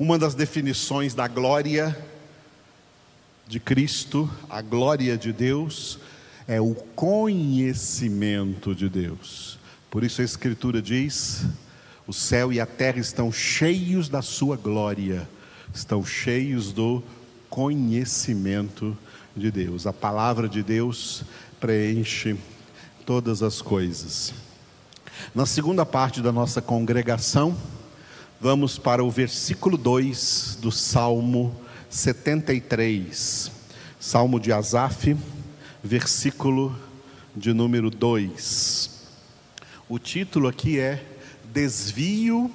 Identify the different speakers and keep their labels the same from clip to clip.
Speaker 1: Uma das definições da glória de Cristo, a glória de Deus, é o conhecimento de Deus. Por isso a Escritura diz: o céu e a terra estão cheios da Sua glória, estão cheios do conhecimento de Deus. A palavra de Deus preenche todas as coisas. Na segunda parte da nossa congregação, vamos para o versículo 2 do Salmo 73. Salmo de Asaf, versículo de número 2. O título aqui é Desvio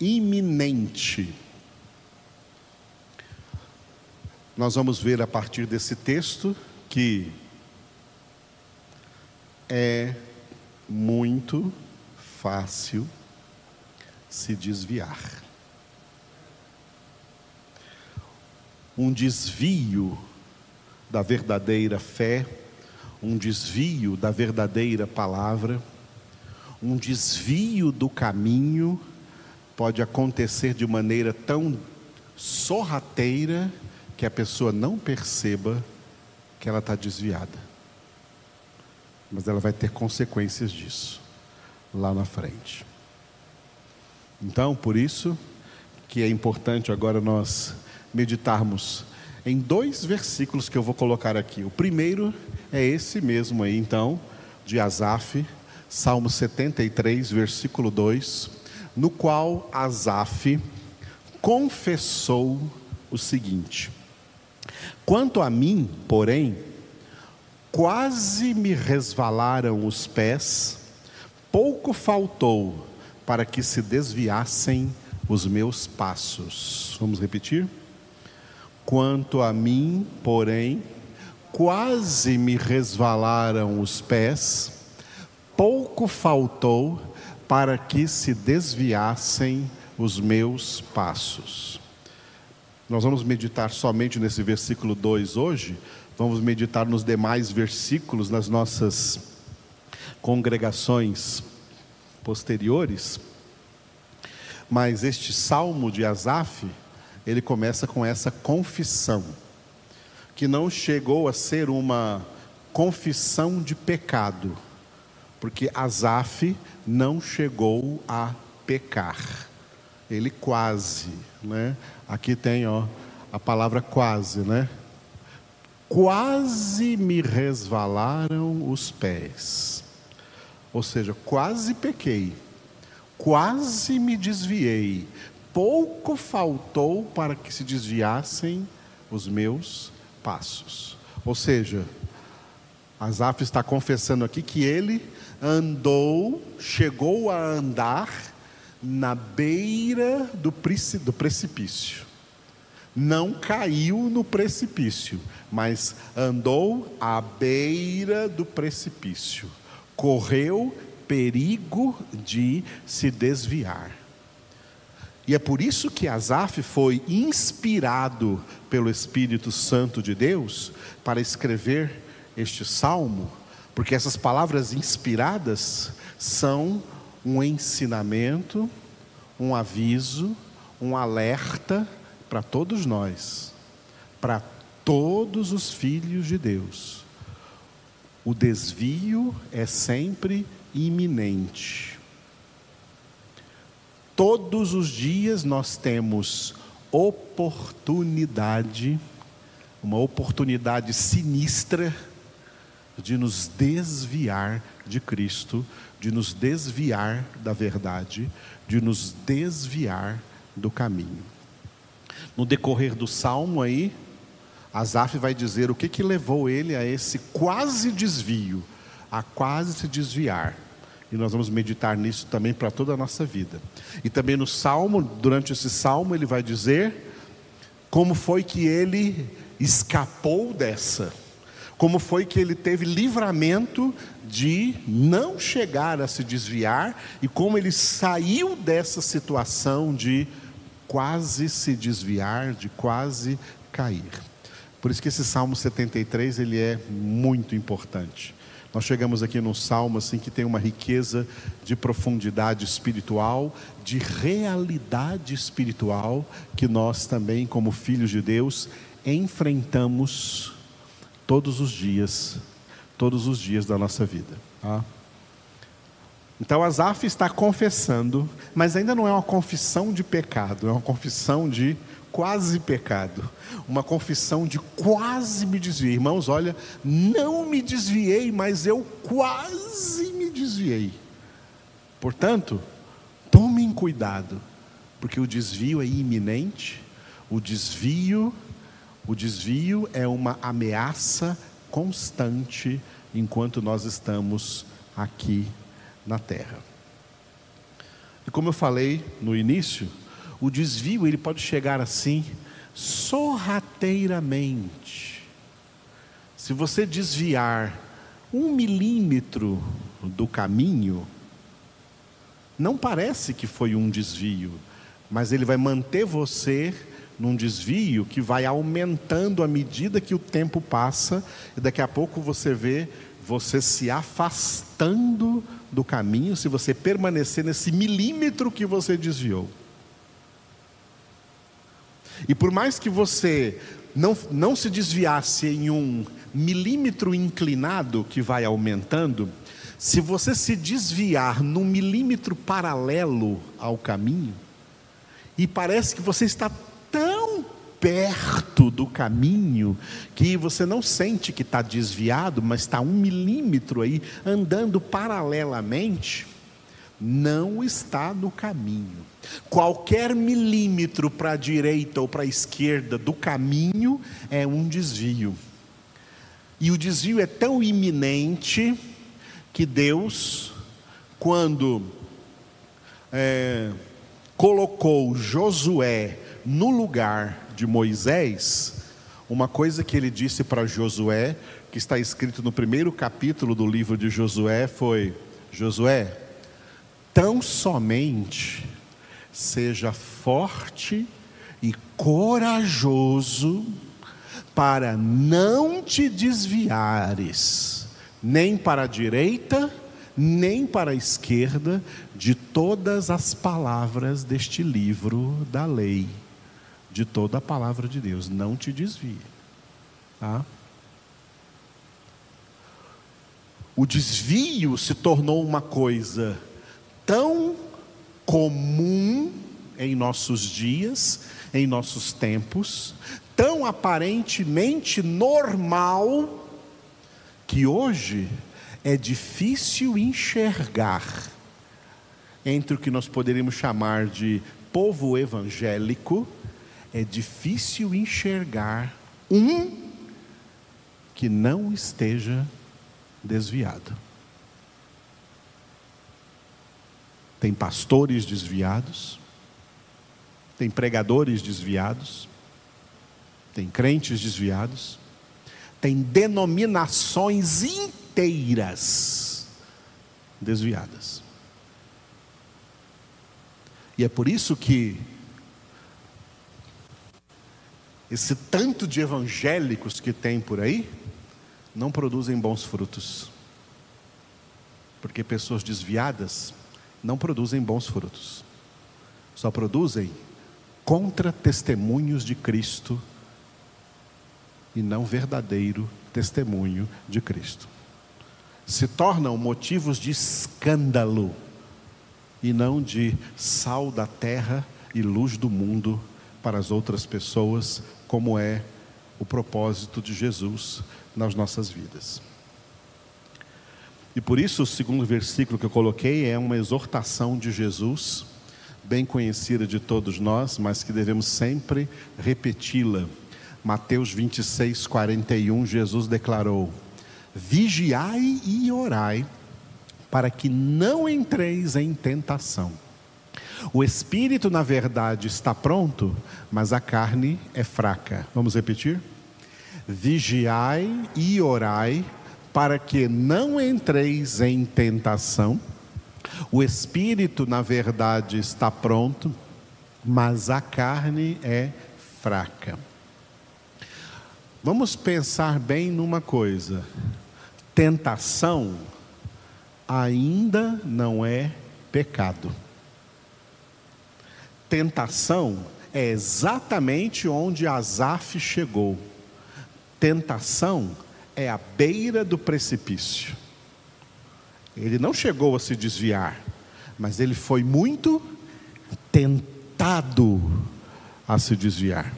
Speaker 1: iminente. Nós vamos ver a partir desse texto que é muito fácil se desviar. Um desvio da verdadeira fé, um desvio da verdadeira palavra, um desvio do caminho pode acontecer de maneira tão sorrateira que a pessoa não perceba que ela está desviada. Mas ela vai ter consequências disso lá na frente. Então, por isso que é importante agora nós meditarmos em dois versículos que eu vou colocar aqui. O primeiro é esse mesmo aí, então, de Asaf, Salmo 73, versículo 2, no qual Asaf confessou o seguinte: Quanto a mim, porém, quase me resvalaram os pés, pouco faltou para que se desviassem os meus passos. Vamos repetir? Quanto a mim, porém, quase me resvalaram os pés, pouco faltou para que se desviassem os meus passos. Nós vamos meditar somente nesse versículo 2 hoje, vamos meditar nos demais versículos nas nossas congregações posteriores. Mas este salmo de Asaf, ele começa com essa confissão, que não chegou a ser uma confissão de pecado, porque Asaf não chegou a pecar. Ele quase, né? Aqui tem, ó, a palavra quase, né? Quase me resvalaram os pés. Ou seja, quase pequei. Quase me desviei. Pouco faltou para que se desviassem os meus passos. Ou seja, Asaf está confessando aqui que ele andou, chegou a andar na beira do precipício. Não caiu no precipício, mas andou à beira do precipício. Correu perigo de se desviar. E é por isso que Asaf foi inspirado pelo Espírito Santo de Deus para escrever este salmo, porque essas palavras inspiradas são um ensinamento, um aviso, um alerta para todos nós, para todos os filhos de Deus. O desvio é sempre iminente. Todos os dias nós temos oportunidade, uma oportunidade sinistra de nos desviar de Cristo de nos desviar da verdade, de nos desviar do caminho. No decorrer do salmo aí, Asaf vai dizer o que, que levou ele a esse quase desvio, a quase se desviar. E nós vamos meditar nisso também para toda a nossa vida. E também no salmo, durante esse salmo, ele vai dizer como foi que ele escapou dessa como foi que ele teve livramento de não chegar a se desviar e como ele saiu dessa situação de quase se desviar, de quase cair. Por isso que esse Salmo 73 ele é muito importante, Nós chegamos aqui num salmo assim que tem uma riqueza de profundidade espiritual, de realidade espiritual que nós também, como filhos de Deus, enfrentamos todos os dias, todos os dias da nossa vida. Tá? Então Asaf está confessando, mas ainda não é uma confissão de pecado, é uma confissão de quase pecado, uma confissão de quase me desviei. Irmãos, olha, não me desviei, mas eu quase me desviei. Portanto, tomem cuidado, porque o desvio é iminente, o desvio, o desvio é uma ameaça constante enquanto nós estamos aqui na terra. E como eu falei no início, o desvio ele pode chegar assim sorrateiramente. Se você desviar um milímetro do caminho, não parece que foi um desvio, mas ele vai manter você num desvio que vai aumentando à medida que o tempo passa, e daqui a pouco você vê você se afastando do caminho se você permanecer nesse milímetro que você desviou. E por mais que você não, não se desviasse em um milímetro inclinado que vai aumentando, se você se desviar num milímetro paralelo ao caminho, e parece que você está tão perto do caminho que você não sente que está desviado, mas está um milímetro aí andando paralelamente, não está no caminho. Qualquer milímetro para a direita ou para a esquerda do caminho é um desvio. E o desvio é tão iminente que Deus, quando é, colocou Josué no lugar de Moisés, uma coisa que ele disse para Josué, que está escrito no primeiro capítulo do livro de Josué, foi: Josué, tão somente seja forte e corajoso para não te desviares, nem para a direita, nem para a esquerda, de todas as palavras deste livro da lei, de toda a palavra de Deus. Não te desvie. Tá? O desvio se tornou uma coisa tão comum em nossos dias, em nossos tempos, tão aparentemente normal, que hoje é difícil enxergar entre o que nós poderíamos chamar de povo evangélico, é difícil enxergar um que não esteja desviado. Tem pastores desviados, tem pregadores desviados, tem crentes desviados, tem denominações inteiras desviadas. E é por isso que esse tanto de evangélicos que tem por aí não produzem bons frutos. Porque pessoas desviadas não produzem bons frutos, só produzem contra-testemunhos de Cristo e não verdadeiro testemunho de Cristo. Se tornam motivos de escândalo e não de sal da terra e luz do mundo para as outras pessoas, como é o propósito de Jesus nas nossas vidas. E por isso, o segundo versículo que eu coloquei é uma exortação de Jesus, bem conhecida de todos nós, mas que devemos sempre repeti-la. Mateus 26, 41, Jesus declarou: Vigiai e orai, para que não entreis em tentação. O espírito, na verdade, está pronto, mas a carne é fraca. Vamos repetir? Vigiai e orai, para que não entreis em tentação. O espírito, na verdade, está pronto, mas a carne é fraca. Vamos pensar bem numa coisa: Tentação ainda não é pecado. Tentação é exatamente onde Asaf chegou. Tentação é a beira do precipício. Ele não chegou a se desviar, mas ele foi muito tentado a se desviar.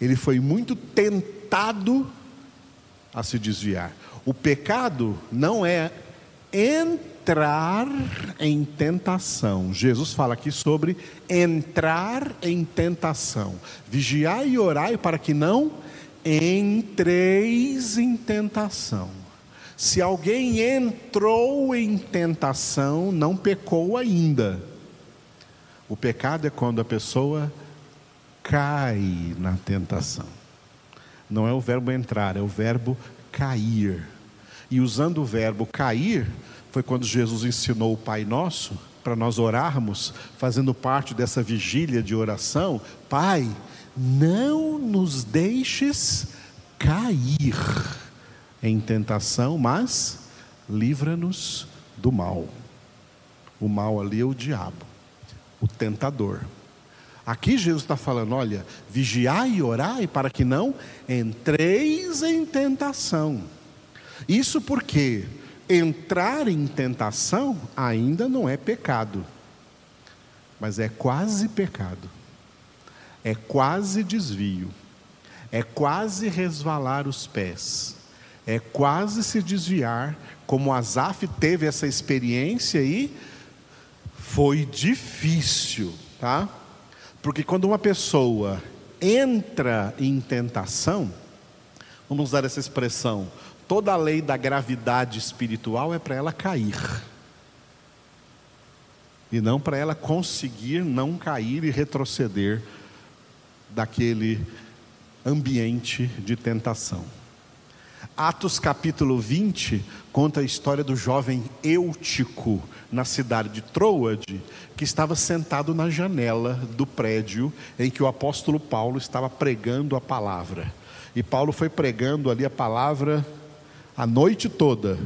Speaker 1: Ele foi muito tentado a se desviar. O pecado não é entrar em tentação. Jesus fala aqui sobre entrar em tentação. Vigiai e orai para que não entreis em tentação. Se alguém entrou em tentação, não pecou ainda. O pecado é quando a pessoa cai na tentação. Não é o verbo entrar, é o verbo cair. E usando o verbo cair, foi quando Jesus ensinou o Pai Nosso, para nós orarmos, fazendo parte dessa vigília de oração: Pai, não nos deixes cair em tentação, mas livra-nos do mal. O mal ali é o diabo, o tentador. Aqui Jesus está falando: olha, vigiai e orai para que não entreis em tentação. Isso porque entrar em tentação ainda não é pecado, mas é quase pecado, é quase desvio, é quase resvalar os pés, é quase se desviar, como Asaf teve essa experiência e foi difícil, tá? Porque quando uma pessoa entra em tentação, vamos usar essa expressão, toda a lei da gravidade espiritual é para ela cair. E não para ela conseguir não cair e retroceder daquele ambiente de tentação. Atos capítulo 20 conta a história do jovem Eutico na cidade de Troade, que estava sentado na janela do prédio em que o apóstolo Paulo estava pregando a palavra. E Paulo foi pregando ali a palavra a noite toda.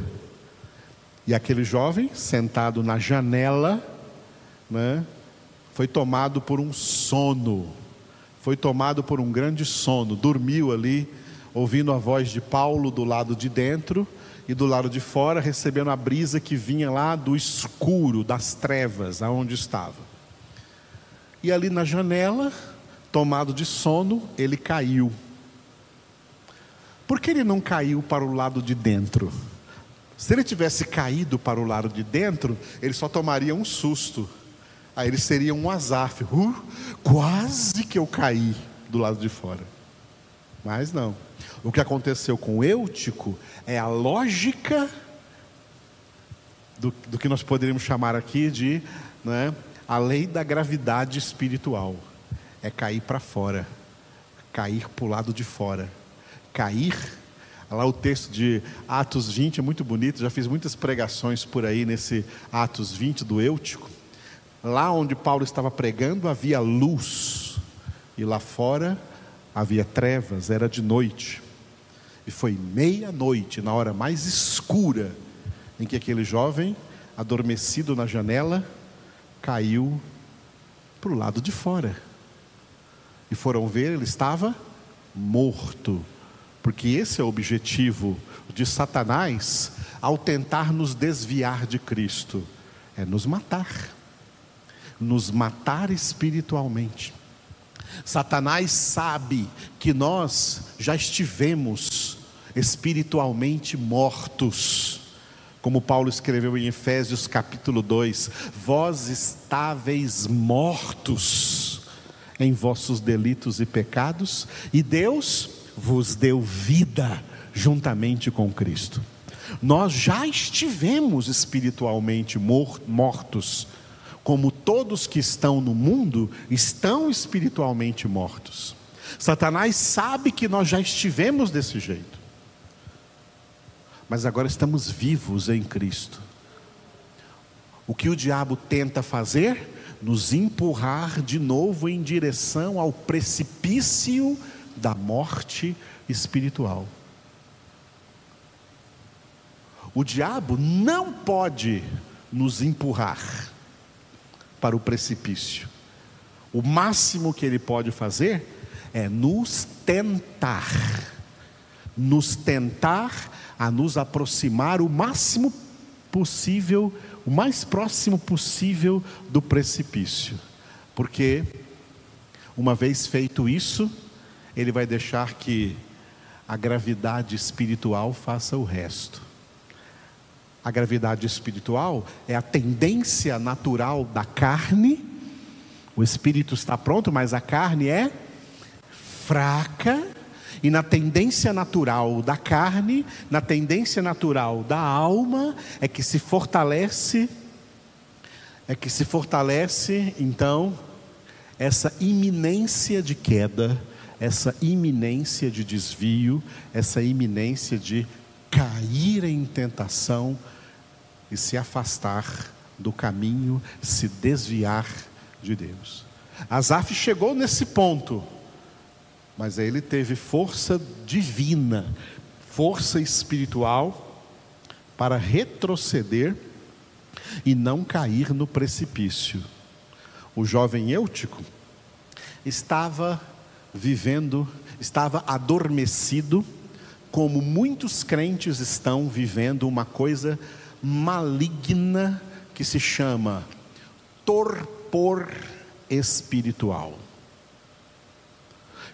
Speaker 1: E aquele jovem, sentado na janela, né, foi tomado por um sono, foi tomado por um grande sono, dormiu ali ouvindo a voz de Paulo do lado de dentro e do lado de fora, recebendo a brisa que vinha lá do escuro, das trevas, aonde estava. E ali na janela, tomado de sono, ele caiu. Por que ele não caiu para o lado de dentro? Se ele tivesse caído para o lado de dentro, ele só tomaria um susto. Aí ele seria um azaf. Uh, quase que eu caí do lado de fora. Mas não. O que aconteceu com Eutico é a lógica do, do que nós poderíamos chamar aqui de né, a lei da gravidade espiritual. É cair para fora, cair para o lado de fora. Cair, lá o texto de Atos 20 é muito bonito, já fiz muitas pregações por aí nesse Atos 20 do Eutico. Lá onde Paulo estava pregando havia luz, e lá fora havia trevas, era de noite. E foi meia-noite, na hora mais escura, em que aquele jovem, adormecido na janela, caiu para o lado de fora. E foram ver, ele estava morto. Porque esse é o objetivo de Satanás ao tentar nos desviar de Cristo: é nos matar, nos matar espiritualmente. Satanás sabe que nós já estivemos espiritualmente mortos. Como Paulo escreveu em Efésios capítulo 2: Vós estáveis mortos em vossos delitos e pecados, e Deus vos deu vida juntamente com Cristo. Nós já estivemos espiritualmente mortos como todos que estão no mundo estão espiritualmente mortos. Satanás sabe que nós já estivemos desse jeito, mas agora estamos vivos em Cristo. O que o diabo tenta fazer? Nos empurrar de novo em direção ao precipício da morte espiritual. O diabo não pode nos empurrar para o precipício. O máximo que ele pode fazer é nos tentar, nos tentar a nos aproximar o máximo possível, o mais próximo possível do precipício. Porque, uma vez feito isso, ele vai deixar que a gravidade espiritual faça o resto. A gravidade espiritual é a tendência natural da carne. O espírito está pronto, mas a carne é fraca. E na tendência natural da carne, na tendência natural da alma, é que se fortalece, é que se fortalece, então, essa iminência de queda, essa iminência de desvio, essa iminência de cair em tentação e se afastar do caminho, se desviar de Deus. Asaf chegou nesse ponto, mas ele teve força divina, força espiritual para retroceder e não cair no precipício. O jovem Eutico estava vivendo, estava adormecido, como muitos crentes estão vivendo uma coisa maligna que se chama torpor espiritual.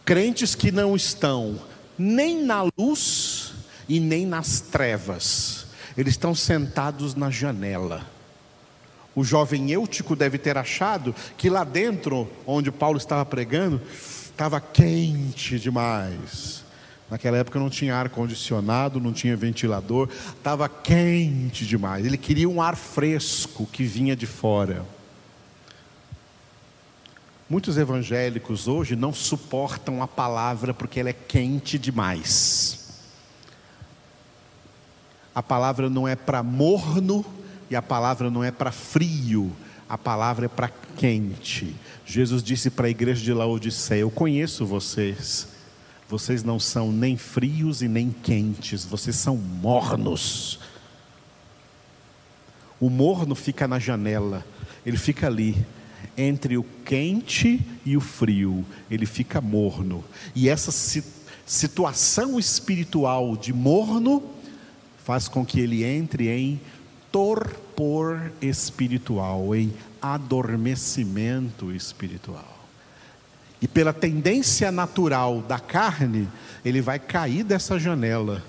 Speaker 1: Crentes que não estão nem na luz e nem nas trevas, eles estão sentados na janela. O jovem Eutico deve ter achado que lá dentro, onde Paulo estava pregando, estava quente demais. Naquela época não tinha ar condicionado, não tinha ventilador, estava quente demais. Ele queria um ar fresco que vinha de fora. Muitos evangélicos hoje não suportam a palavra porque ela é quente demais. A palavra não é para morno e a palavra não é para frio, a palavra é para quente. Jesus disse para a igreja de Laodiceia: Eu conheço vocês vocês não são nem frios e nem quentes, vocês são mornos. O morno fica na janela, ele fica ali, entre o quente e o frio, ele fica morno. E essa situação espiritual de morno faz com que ele entre em torpor espiritual, em adormecimento espiritual. E pela tendência natural da carne, ele vai cair dessa janela,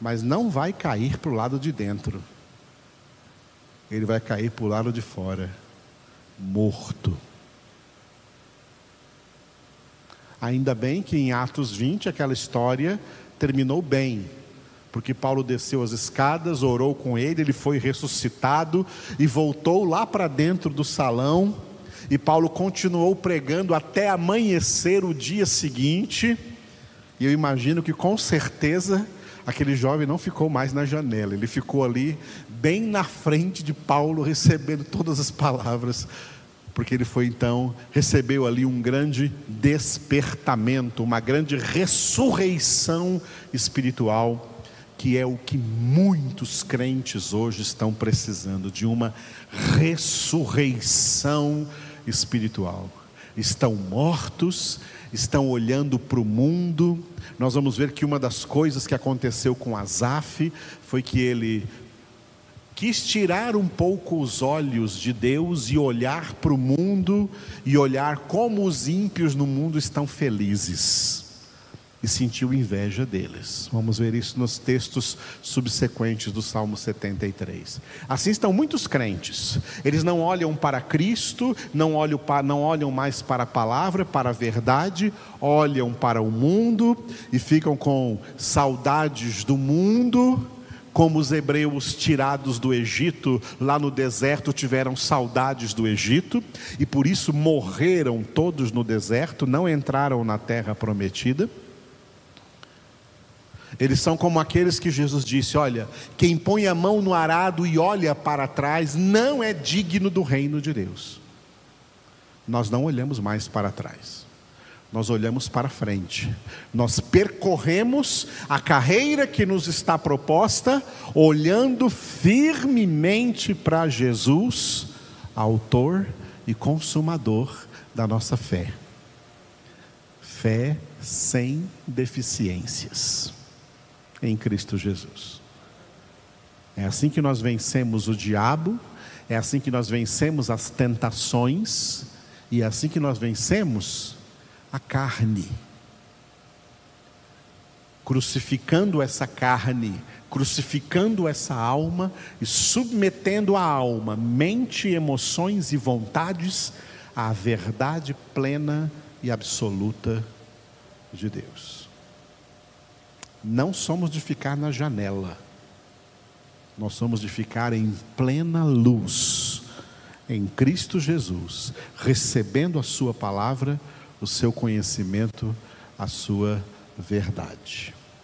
Speaker 1: mas não vai cair para o lado de dentro. Ele vai cair para o lado de fora, morto. Ainda bem que em Atos 20 aquela história terminou bem, porque Paulo desceu as escadas, orou com ele, ele foi ressuscitado e voltou lá para dentro do salão. E Paulo continuou pregando até amanhecer o dia seguinte. E eu imagino que com certeza aquele jovem não ficou mais na janela, ele ficou ali bem na frente de Paulo, recebendo todas as palavras, porque ele foi então, recebeu ali um grande despertamento, uma grande ressurreição espiritual que é o que muitos crentes hoje estão precisando de uma ressurreição espiritual. Estão mortos, estão olhando para o mundo. Nós vamos ver que uma das coisas que aconteceu com Asaf foi que ele quis tirar um pouco os olhos de Deus e olhar para o mundo e olhar como os ímpios no mundo estão felizes e sentiu inveja deles. Vamos ver isso nos textos subsequentes do Salmo 73. Assim estão muitos crentes. Eles não olham para Cristo, não olham, para, não olham mais para a palavra, para a verdade, olham para o mundo e ficam com saudades do mundo. Como os hebreus tirados do Egito, lá no deserto, tiveram saudades do Egito, e por isso morreram todos no deserto, não entraram na terra prometida. Eles são como aqueles que Jesus disse: Olha, quem põe a mão no arado e olha para trás não é digno do reino de Deus. Nós não olhamos mais para trás. nós olhamos para frente, nós percorremos a carreira que nos está proposta, olhando firmemente para Jesus, Autor e Consumador da nossa fé. Fé sem deficiências em Cristo Jesus. É assim que nós vencemos o diabo, é assim que nós vencemos as tentações, e é assim que nós vencemos a carne. Crucificando essa carne, crucificando essa alma e submetendo a alma, mente, emoções e vontades à verdade plena e absoluta de Deus. Não somos de ficar na janela, nós somos de ficar em plena luz, em Cristo Jesus, recebendo a Sua palavra o seu conhecimento, a sua verdade.